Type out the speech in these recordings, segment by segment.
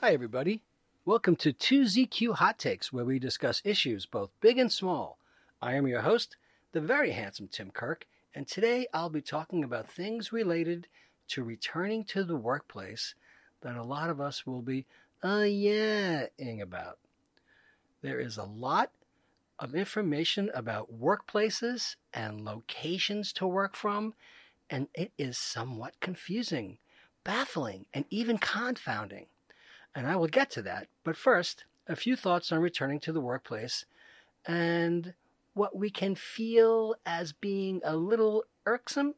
Hi, everybody. Welcome to 2ZQ Hot Takes, where we discuss issues both big and small. I am your host, the very handsome Tim Kirk, and today I'll be talking about things related to returning to the workplace that a lot of us will be, uh, yeah-ing about. There is a lot of information about workplaces and locations to work from, and it is somewhat confusing, baffling, and even confounding and I will get to that. But first, a few thoughts on returning to the workplace and what we can feel as being a little irksome.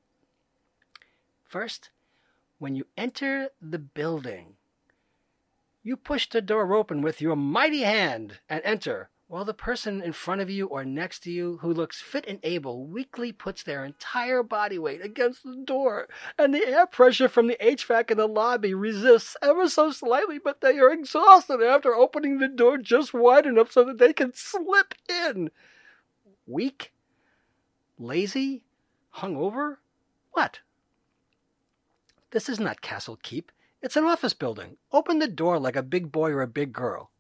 First, when you enter the building, you push the door open with your mighty hand and enter while the person in front of you or next to you who looks fit and able weakly puts their entire body weight against the door, and the air pressure from the HVAC in the lobby resists ever so slightly, but they are exhausted after opening the door just wide enough so that they can slip in. Weak? Lazy? Hungover? What? This is not Castle Keep. It's an office building. Open the door like a big boy or a big girl.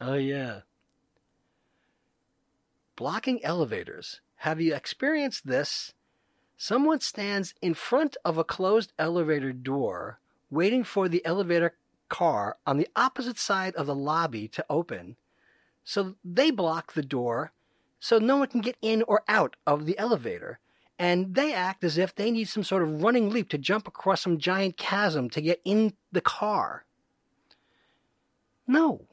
Oh, yeah blocking elevators. Have you experienced this? Someone stands in front of a closed elevator door, waiting for the elevator car on the opposite side of the lobby to open. So they block the door so no one can get in or out of the elevator. And they act as if they need some sort of running leap to jump across some giant chasm to get in the car. No.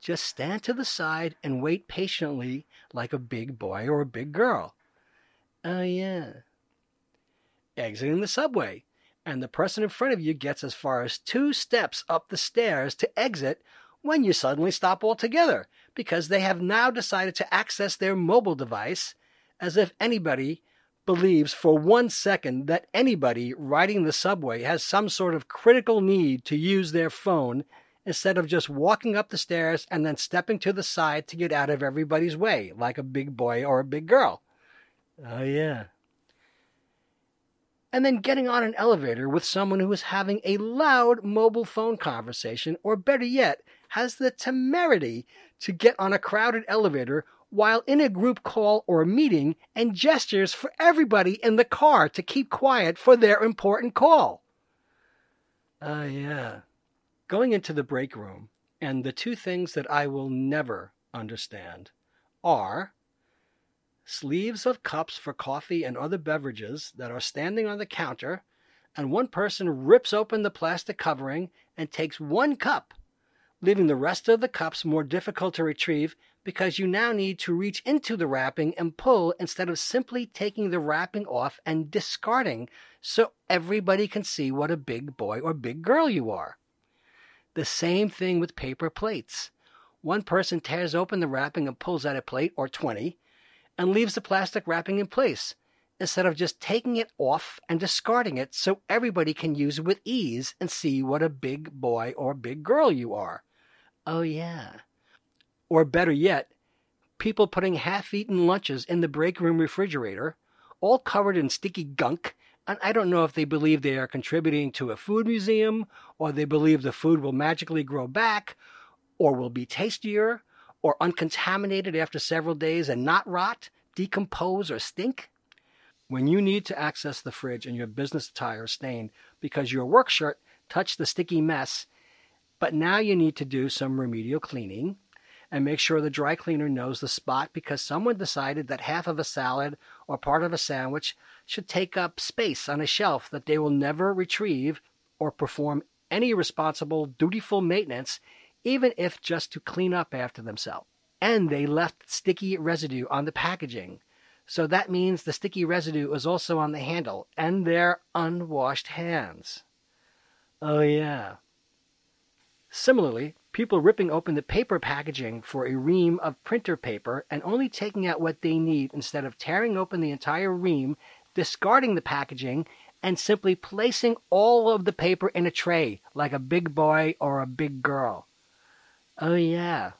Just stand to the side and wait patiently like a big boy or a big girl. Oh, yeah. Exiting the subway, and the person in front of you gets as far as two steps up the stairs to exit when you suddenly stop altogether because they have now decided to access their mobile device as if anybody believes for one second that anybody riding the subway has some sort of critical need to use their phone instead of just walking up the stairs and then stepping to the side to get out of everybody's way, like a big boy or a big girl. Oh, yeah. And then getting on an elevator with someone who is having a loud mobile phone conversation, or better yet, has the temerity to get on a crowded elevator while in a group call or meeting and gestures for everybody in the car to keep quiet for their important call. Oh, yeah going into the break room, and the two things that I will never understand are sleeves of cups for coffee and other beverages that are standing on the counter, and one person rips open the plastic covering and takes one cup, leaving the rest of the cups more difficult to retrieve because you now need to reach into the wrapping and pull instead of simply taking the wrapping off and discarding so everybody can see what a big boy or big girl you are. The same thing with paper plates. One person tears open the wrapping and pulls out a plate, or 20, and leaves the plastic wrapping in place, instead of just taking it off and discarding it so everybody can use it with ease and see what a big boy or big girl you are. Oh, yeah. Or better yet, people putting half eaten lunches in the break room refrigerator, all covered in sticky gunk and I don't know if they believe they are contributing to a food museum, or they believe the food will magically grow back, or will be tastier, or uncontaminated after several days and not rot, decompose, or stink. When you need to access the fridge and your business attire is stained because your work shirt touched the sticky mess, but now you need to do some remedial cleaning and make sure the dry cleaner knows the spot because someone decided that half of a salad or part of a sandwich should take up space on a shelf that they will never retrieve or perform any responsible, dutiful maintenance, even if just to clean up after themselves. And they left sticky residue on the packaging. So that means the sticky residue is also on the handle and their unwashed hands. Oh, yeah. Similarly, people ripping open the paper packaging for a ream of printer paper and only taking out what they need instead of tearing open the entire ream discarding the packaging, and simply placing all of the paper in a tray like a big boy or a big girl. Oh, yeah.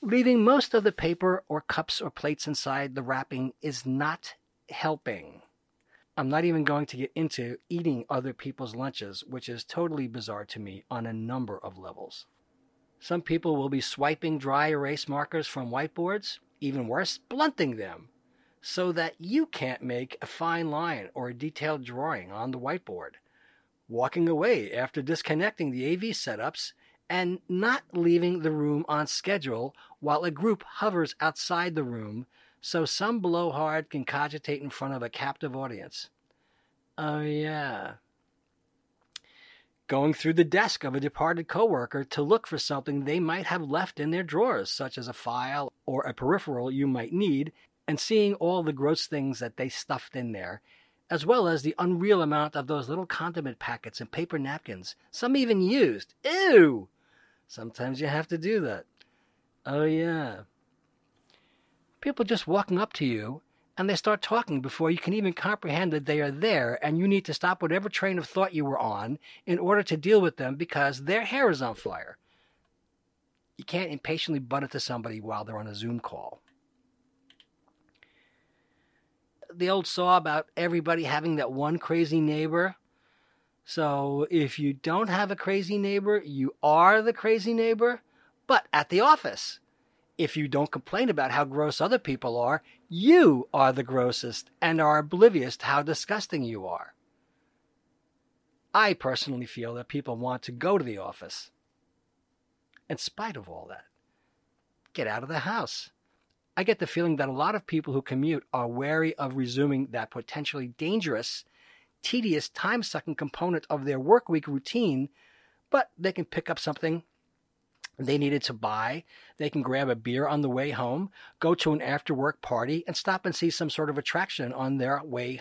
Leaving most of the paper or cups or plates inside the wrapping is not helping. I'm not even going to get into eating other people's lunches, which is totally bizarre to me on a number of levels. Some people will be swiping dry erase markers from whiteboards, even worse, blunting them, so that you can't make a fine line or a detailed drawing on the whiteboard. Walking away after disconnecting the AV setups and not leaving the room on schedule while a group hovers outside the room so some blowhard can cogitate in front of a captive audience. Oh, yeah. Going through the desk of a departed coworker to look for something they might have left in their drawers, such as a file or a peripheral you might need, and seeing all the gross things that they stuffed in there, as well as the unreal amount of those little condiment packets and paper napkins, some even used. Ew! Sometimes you have to do that. Oh, yeah. People just walking up to you and they start talking before you can even comprehend that they are there, and you need to stop whatever train of thought you were on in order to deal with them because their hair is on fire. You can't impatiently butt into somebody while they're on a Zoom call. The old saw about everybody having that one crazy neighbor so if you don't have a crazy neighbor, you are the crazy neighbor, but at the office. If you don't complain about how gross other people are, you are the grossest and are oblivious to how disgusting you are. I personally feel that people want to go to the office. In spite of all that, get out of the house. I get the feeling that a lot of people who commute are wary of resuming that potentially dangerous tedious, time sucking component of their work week routine, but they can pick up something they needed to buy. They can grab a beer on the way home, go to an after work party, and stop and see some sort of attraction on their way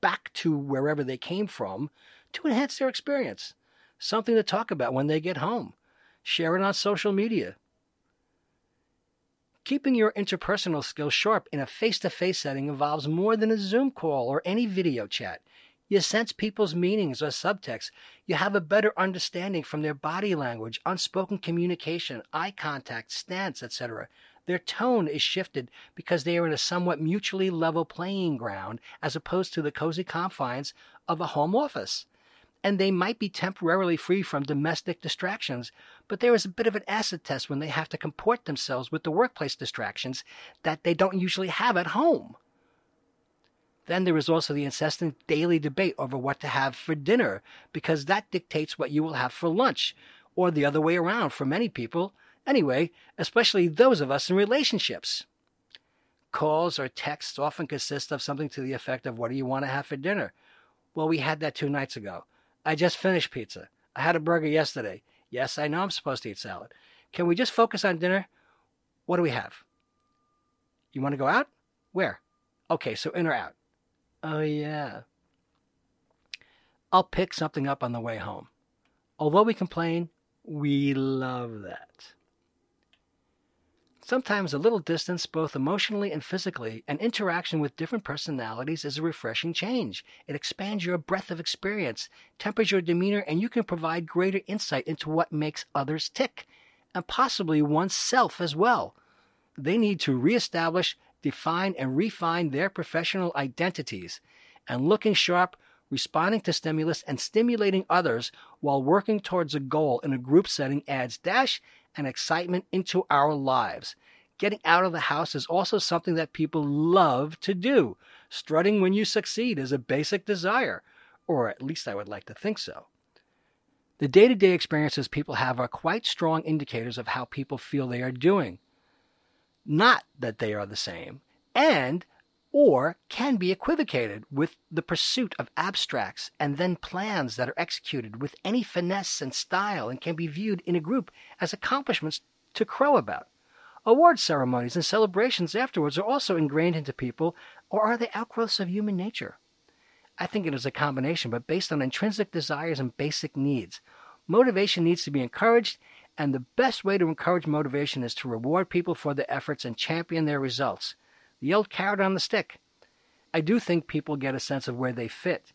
back to wherever they came from to enhance their experience. Something to talk about when they get home. Share it on social media. Keeping your interpersonal skills sharp in a face to face setting involves more than a Zoom call or any video chat. You sense people's meanings or subtext. You have a better understanding from their body language, unspoken communication, eye contact, stance, etc. Their tone is shifted because they are in a somewhat mutually level playing ground as opposed to the cozy confines of a home office. And they might be temporarily free from domestic distractions, but there is a bit of an acid test when they have to comport themselves with the workplace distractions that they don't usually have at home. Then there is also the incessant daily debate over what to have for dinner, because that dictates what you will have for lunch, or the other way around for many people, anyway, especially those of us in relationships. Calls or texts often consist of something to the effect of, What do you want to have for dinner? Well, we had that two nights ago. I just finished pizza. I had a burger yesterday. Yes, I know I'm supposed to eat salad. Can we just focus on dinner? What do we have? You want to go out? Where? Okay, so in or out? Oh, yeah. I'll pick something up on the way home. Although we complain, we love that. Sometimes a little distance, both emotionally and physically, and interaction with different personalities is a refreshing change. It expands your breadth of experience, tempers your demeanor, and you can provide greater insight into what makes others tick, and possibly oneself as well. They need to reestablish define and refine their professional identities, and looking sharp, responding to stimulus, and stimulating others while working towards a goal in a group setting adds dash and excitement into our lives. Getting out of the house is also something that people love to do. Strutting when you succeed is a basic desire, or at least I would like to think so. The day to day experiences people have are quite strong indicators of how people feel they are doing not that they are the same, and or can be equivocated with the pursuit of abstracts and then plans that are executed with any finesse and style and can be viewed in a group as accomplishments to crow about. Award ceremonies and celebrations afterwards are also ingrained into people, or are they outgrowths of human nature? I think it is a combination, but based on intrinsic desires and basic needs. Motivation needs to be encouraged, and the best way to encourage motivation is to reward people for their efforts and champion their results. The old carrot on the stick. I do think people get a sense of where they fit,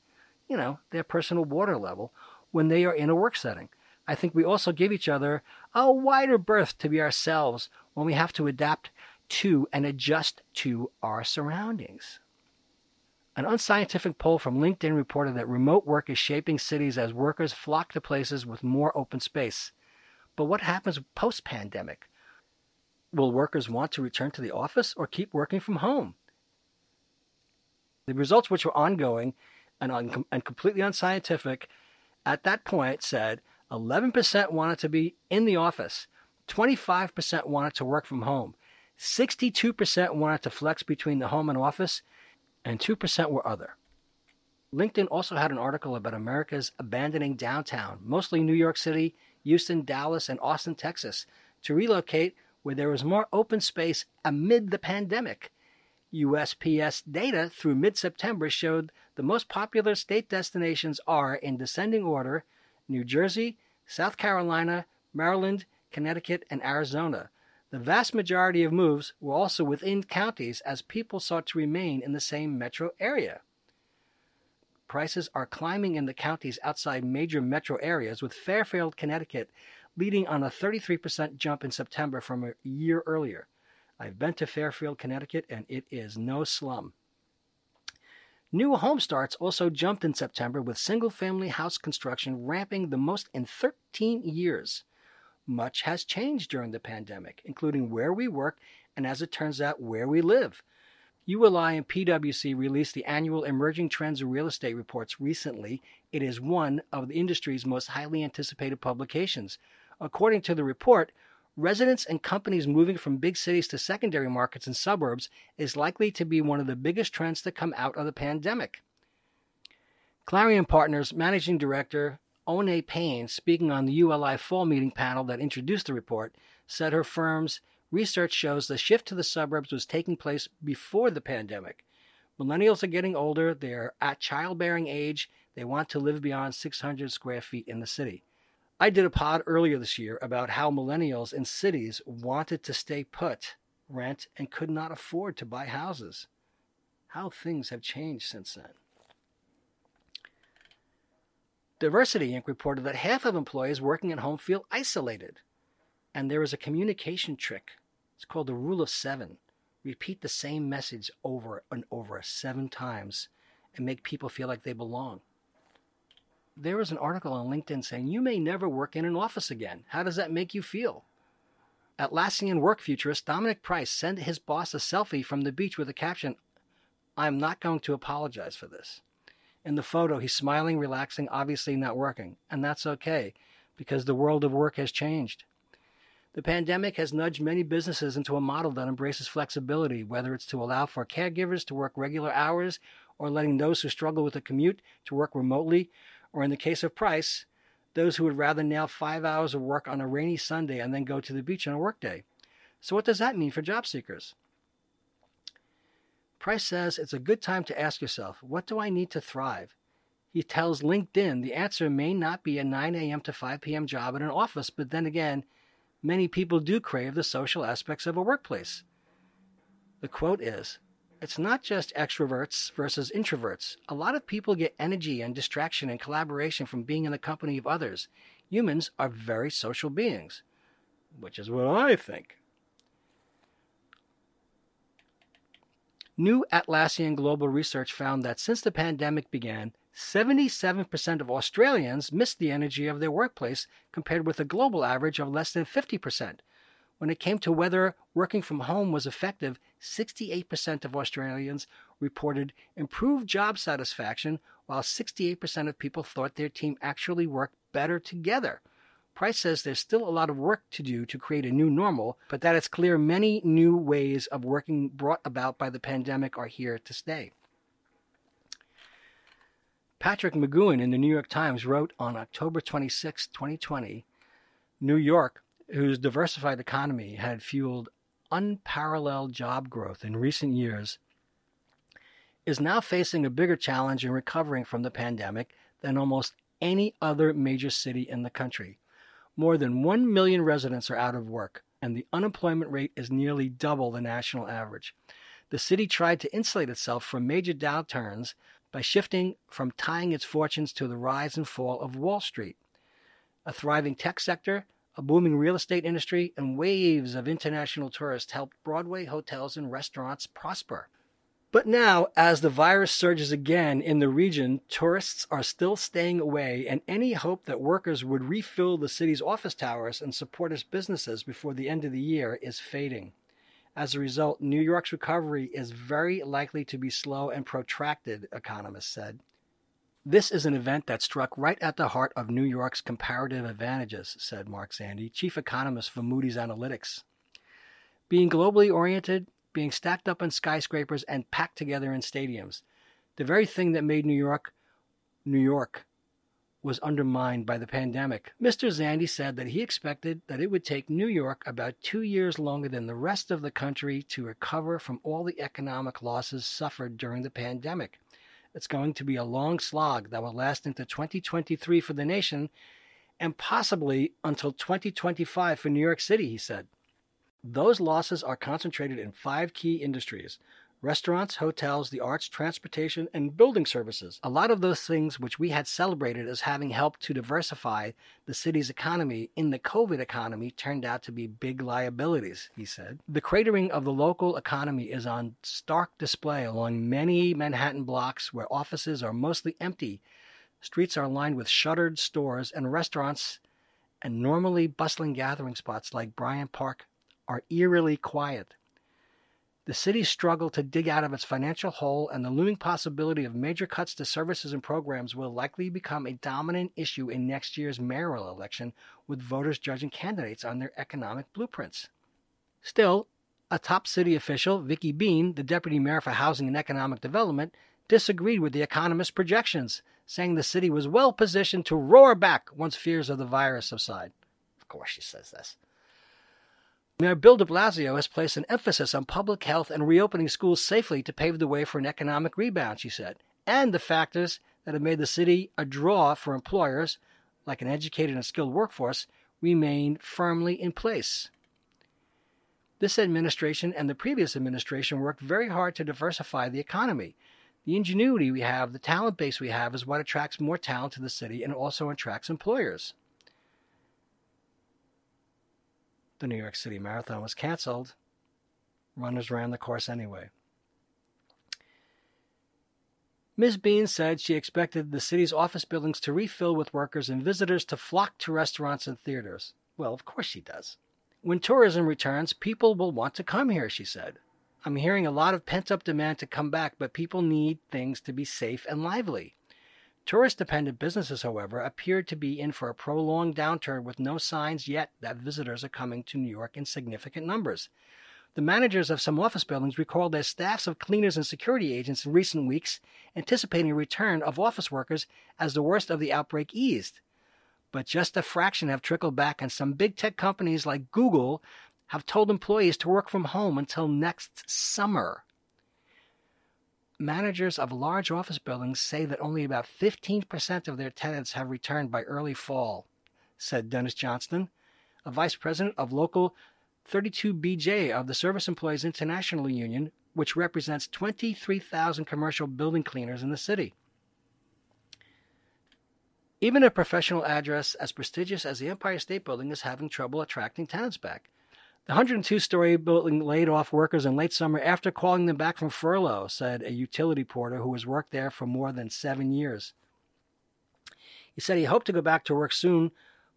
you know, their personal water level, when they are in a work setting. I think we also give each other a wider berth to be ourselves when we have to adapt to and adjust to our surroundings. An unscientific poll from LinkedIn reported that remote work is shaping cities as workers flock to places with more open space. But what happens post pandemic? Will workers want to return to the office or keep working from home? The results, which were ongoing and, un- and completely unscientific, at that point said 11% wanted to be in the office, 25% wanted to work from home, 62% wanted to flex between the home and office, and 2% were other. LinkedIn also had an article about America's abandoning downtown, mostly New York City, Houston, Dallas, and Austin, Texas, to relocate where there was more open space amid the pandemic. USPS data through mid September showed the most popular state destinations are, in descending order, New Jersey, South Carolina, Maryland, Connecticut, and Arizona. The vast majority of moves were also within counties as people sought to remain in the same metro area. Prices are climbing in the counties outside major metro areas, with Fairfield, Connecticut leading on a 33% jump in September from a year earlier. I've been to Fairfield, Connecticut, and it is no slum. New home starts also jumped in September, with single family house construction ramping the most in 13 years. Much has changed during the pandemic, including where we work and, as it turns out, where we live. ULI and PwC released the annual Emerging Trends in Real Estate reports recently. It is one of the industry's most highly anticipated publications. According to the report, residents and companies moving from big cities to secondary markets and suburbs is likely to be one of the biggest trends to come out of the pandemic. Clarion Partners Managing Director Onay Payne, speaking on the ULI fall meeting panel that introduced the report, said her firm's research shows the shift to the suburbs was taking place before the pandemic. Millennials are getting older, they're at childbearing age, they want to live beyond 600 square feet in the city. I did a pod earlier this year about how millennials in cities wanted to stay put, rent, and could not afford to buy houses. How things have changed since then. Diversity Inc. reported that half of employees working at home feel isolated. And there is a communication trick. It's called the rule of seven. Repeat the same message over and over seven times and make people feel like they belong there was an article on LinkedIn saying you may never work in an office again. How does that make you feel? Atlassian work futurist Dominic Price sent his boss a selfie from the beach with a caption, I'm not going to apologize for this. In the photo, he's smiling, relaxing, obviously not working. And that's okay, because the world of work has changed. The pandemic has nudged many businesses into a model that embraces flexibility, whether it's to allow for caregivers to work regular hours or letting those who struggle with a commute to work remotely or in the case of Price, those who would rather nail five hours of work on a rainy Sunday and then go to the beach on a workday. So, what does that mean for job seekers? Price says it's a good time to ask yourself, what do I need to thrive? He tells LinkedIn the answer may not be a 9 a.m. to 5 p.m. job in an office, but then again, many people do crave the social aspects of a workplace. The quote is it's not just extroverts versus introverts. A lot of people get energy and distraction and collaboration from being in the company of others. Humans are very social beings, which is what I think. New Atlassian Global Research found that since the pandemic began, 77% of Australians missed the energy of their workplace compared with a global average of less than 50%. When it came to whether working from home was effective, 68% of Australians reported improved job satisfaction, while 68% of people thought their team actually worked better together. Price says there's still a lot of work to do to create a new normal, but that it's clear many new ways of working brought about by the pandemic are here to stay. Patrick McGeehan in the New York Times wrote on October 26, 2020 New York whose diversified economy had fueled unparalleled job growth in recent years, is now facing a bigger challenge in recovering from the pandemic than almost any other major city in the country. More than 1 million residents are out of work, and the unemployment rate is nearly double the national average. The city tried to insulate itself from major downturns by shifting from tying its fortunes to the rise and fall of Wall Street. A thriving tech sector, A booming real estate industry and waves of international tourists helped Broadway hotels and restaurants prosper. But now, as the virus surges again in the region, tourists are still staying away, and any hope that workers would refill the city's office towers and support its businesses before the end of the year is fading. As a result, New York's recovery is very likely to be slow and protracted, economists said. This is an event that struck right at the heart of New York's comparative advantages, said Mark Zandi, chief economist for Moody's Analytics. Being globally oriented, being stacked up in skyscrapers and packed together in stadiums, the very thing that made New York New York was undermined by the pandemic. Mr. Zandi said that he expected that it would take New York about two years longer than the rest of the country to recover from all the economic losses suffered during the pandemic. It's going to be a long slog that will last into 2023 for the nation and possibly until 2025 for New York City, he said. Those losses are concentrated in five key industries restaurants, hotels, the arts, transportation, and building services. A lot of those things which we had celebrated as having helped to diversify the city's economy in the COVID economy turned out to be big liabilities, he said. The cratering of the local economy is on stark display along many Manhattan blocks where offices are mostly empty. Streets are lined with shuttered stores and restaurants, and normally bustling gathering spots like Bryant Park are eerily quiet. The city's struggle to dig out of its financial hole and the looming possibility of major cuts to services and programs will likely become a dominant issue in next year's mayoral election, with voters judging candidates on their economic blueprints. Still, a top city official, Vicki Been, the deputy mayor for housing and economic development, disagreed with the economist's projections, saying the city was well positioned to roar back once fears of the virus subside. Of course, she says this. Mayor Bill de Blasio has placed an emphasis on public health and reopening schools safely to pave the way for an economic rebound, she said, and the factors that have made the city a draw for employers, like an educated and skilled workforce, remain firmly in place. This administration and the previous administration worked very hard to diversify the economy. The ingenuity we have, the talent base we have, is what attracts more talent to the city and also attracts employers. The New York City Marathon was canceled, runners ran the course anyway. Ms. Been said she expected the city's office buildings to refill with workers and visitors to flock to restaurants and theaters. Well, of course she does. When tourism returns, people will want to come here, she said. I'm hearing a lot of pent up demand to come back, but people need things to be safe and lively. Tourist dependent businesses, however, appear to be in for a prolonged downturn with no signs yet that visitors are coming to New York in significant numbers. The managers of some office buildings recalled their staffs of cleaners and security agents in recent weeks, anticipating a return of office workers as the worst of the outbreak eased. But just a fraction have trickled back, and some big tech companies like Google have told employees to work from home until next summer managers of large office buildings say that only about 15% of their tenants have returned by early fall, said Dennis Johnston, a vice president of local 32BJ of the Service Employees International Union, which represents 23,000 commercial building cleaners in the city. Even a professional address as prestigious as the Empire State Building is having trouble attracting tenants back. The 102 story building laid off workers in late summer after calling them back from furlough, said a utility porter who has worked there for more than seven years. He said he hoped to go back to work soon,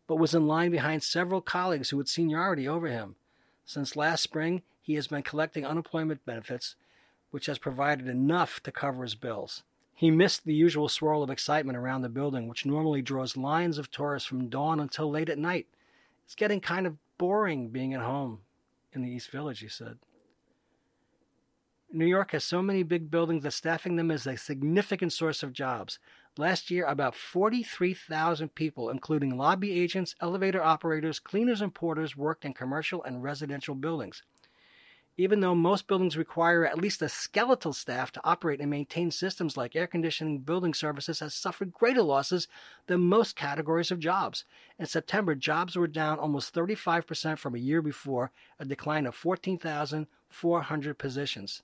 but was in line behind several colleagues who had seniority over him. Since last spring, he has been collecting unemployment benefits, which has provided enough to cover his bills. He missed the usual swirl of excitement around the building, which normally draws lines of tourists from dawn until late at night. It's getting kind of boring being at home in the East Village, he said. New York has so many big buildings that staffing them is a significant source of jobs. Last year, about 43,000 people, including lobby agents, elevator operators, cleaners, and porters, worked in commercial and residential buildings even though most buildings require at least a skeletal staff to operate and maintain systems like air conditioning, building services has suffered greater losses than most categories of jobs. In September, jobs were down almost 35% from a year before, a decline of 14,400 positions.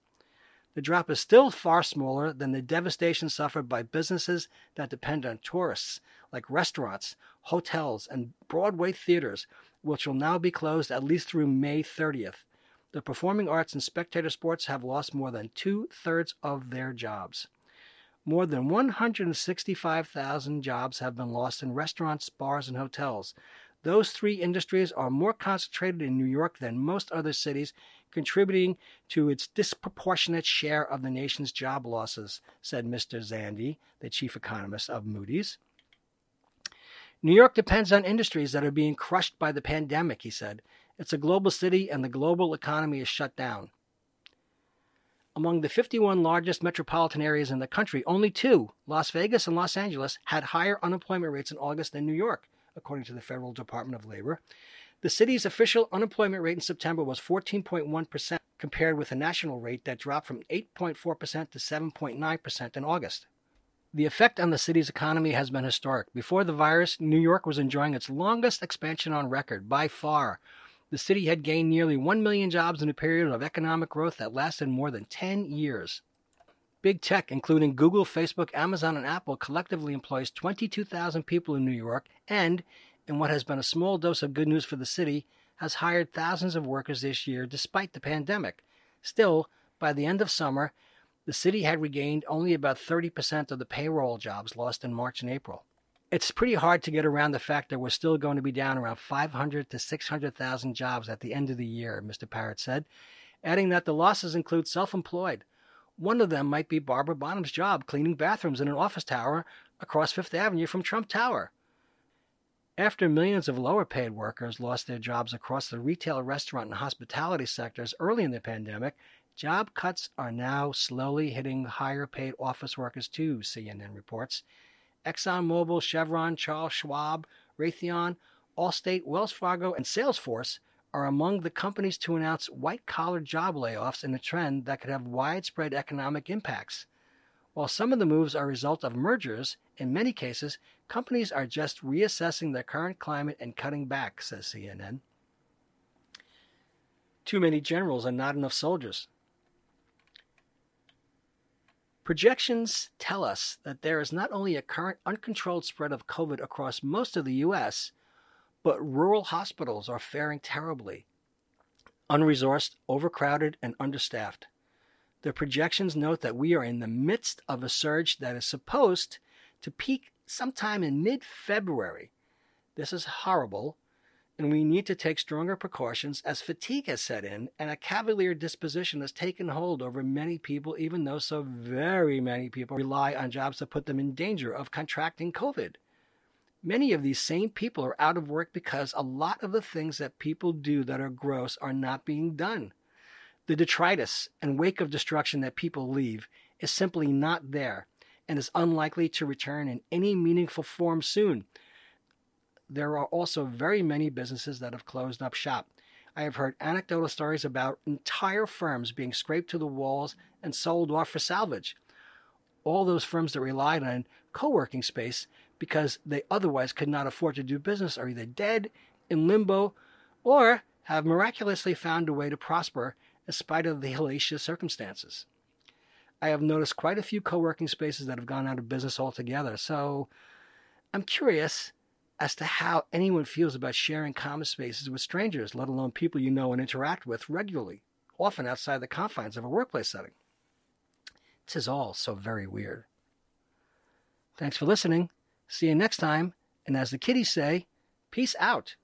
The drop is still far smaller than the devastation suffered by businesses that depend on tourists, like restaurants, hotels, and Broadway theaters, which will now be closed at least through May 30th. The performing arts and spectator sports have lost more than two thirds of their jobs. More than 165,000 jobs have been lost in restaurants, bars, and hotels. Those three industries are more concentrated in New York than most other cities, contributing to its disproportionate share of the nation's job losses, said Mr. Zandi, the chief economist of Moody's. New York depends on industries that are being crushed by the pandemic, he said. It's a global city and the global economy is shut down. Among the 51 largest metropolitan areas in the country, only two, Las Vegas and Los Angeles, had higher unemployment rates in August than New York, according to the Federal Department of Labor. The city's official unemployment rate in September was 14.1%, compared with a national rate that dropped from 8.4% to 7.9% in August. The effect on the city's economy has been historic. Before the virus, New York was enjoying its longest expansion on record, by far, the city had gained nearly 1 million jobs in a period of economic growth that lasted more than 10 years. Big tech, including Google, Facebook, Amazon, and Apple, collectively employs 22,000 people in New York and, in what has been a small dose of good news for the city, has hired thousands of workers this year despite the pandemic. Still, by the end of summer, the city had regained only about 30% of the payroll jobs lost in March and April. It's pretty hard to get around the fact that we're still going to be down around 500 to 600,000 jobs at the end of the year, Mr. Parrott said, adding that the losses include self employed. One of them might be Barbara Bonham's job cleaning bathrooms in an office tower across Fifth Avenue from Trump Tower. After millions of lower paid workers lost their jobs across the retail, restaurant, and hospitality sectors early in the pandemic, job cuts are now slowly hitting higher paid office workers too, CNN reports. ExxonMobil, Chevron, Charles Schwab, Raytheon, Allstate, Wells Fargo, and Salesforce are among the companies to announce white collar job layoffs in a trend that could have widespread economic impacts. While some of the moves are a result of mergers, in many cases, companies are just reassessing their current climate and cutting back, says CNN. Too many generals and not enough soldiers. Projections tell us that there is not only a current uncontrolled spread of COVID across most of the U.S., but rural hospitals are faring terribly. Unresourced, overcrowded, and understaffed. The projections note that we are in the midst of a surge that is supposed to peak sometime in mid February. This is horrible and we need to take stronger precautions as fatigue has set in and a cavalier disposition has taken hold over many people, even though so very many people rely on jobs that put them in danger of contracting COVID. Many of these same people are out of work because a lot of the things that people do that are gross are not being done. The detritus and wake of destruction that people leave is simply not there and is unlikely to return in any meaningful form soon there are also very many businesses that have closed up shop. I have heard anecdotal stories about entire firms being scraped to the walls and sold off for salvage. All those firms that relied on co working space because they otherwise could not afford to do business are either dead, in limbo, or have miraculously found a way to prosper in spite of the hellacious circumstances. I have noticed quite a few co working spaces that have gone out of business altogether, so I'm curious as to how anyone feels about sharing common spaces with strangers, let alone people you know and interact with regularly, often outside the confines of a workplace setting. Tis all so very weird. Thanks for listening. See you next time. And as the kiddies say, peace out.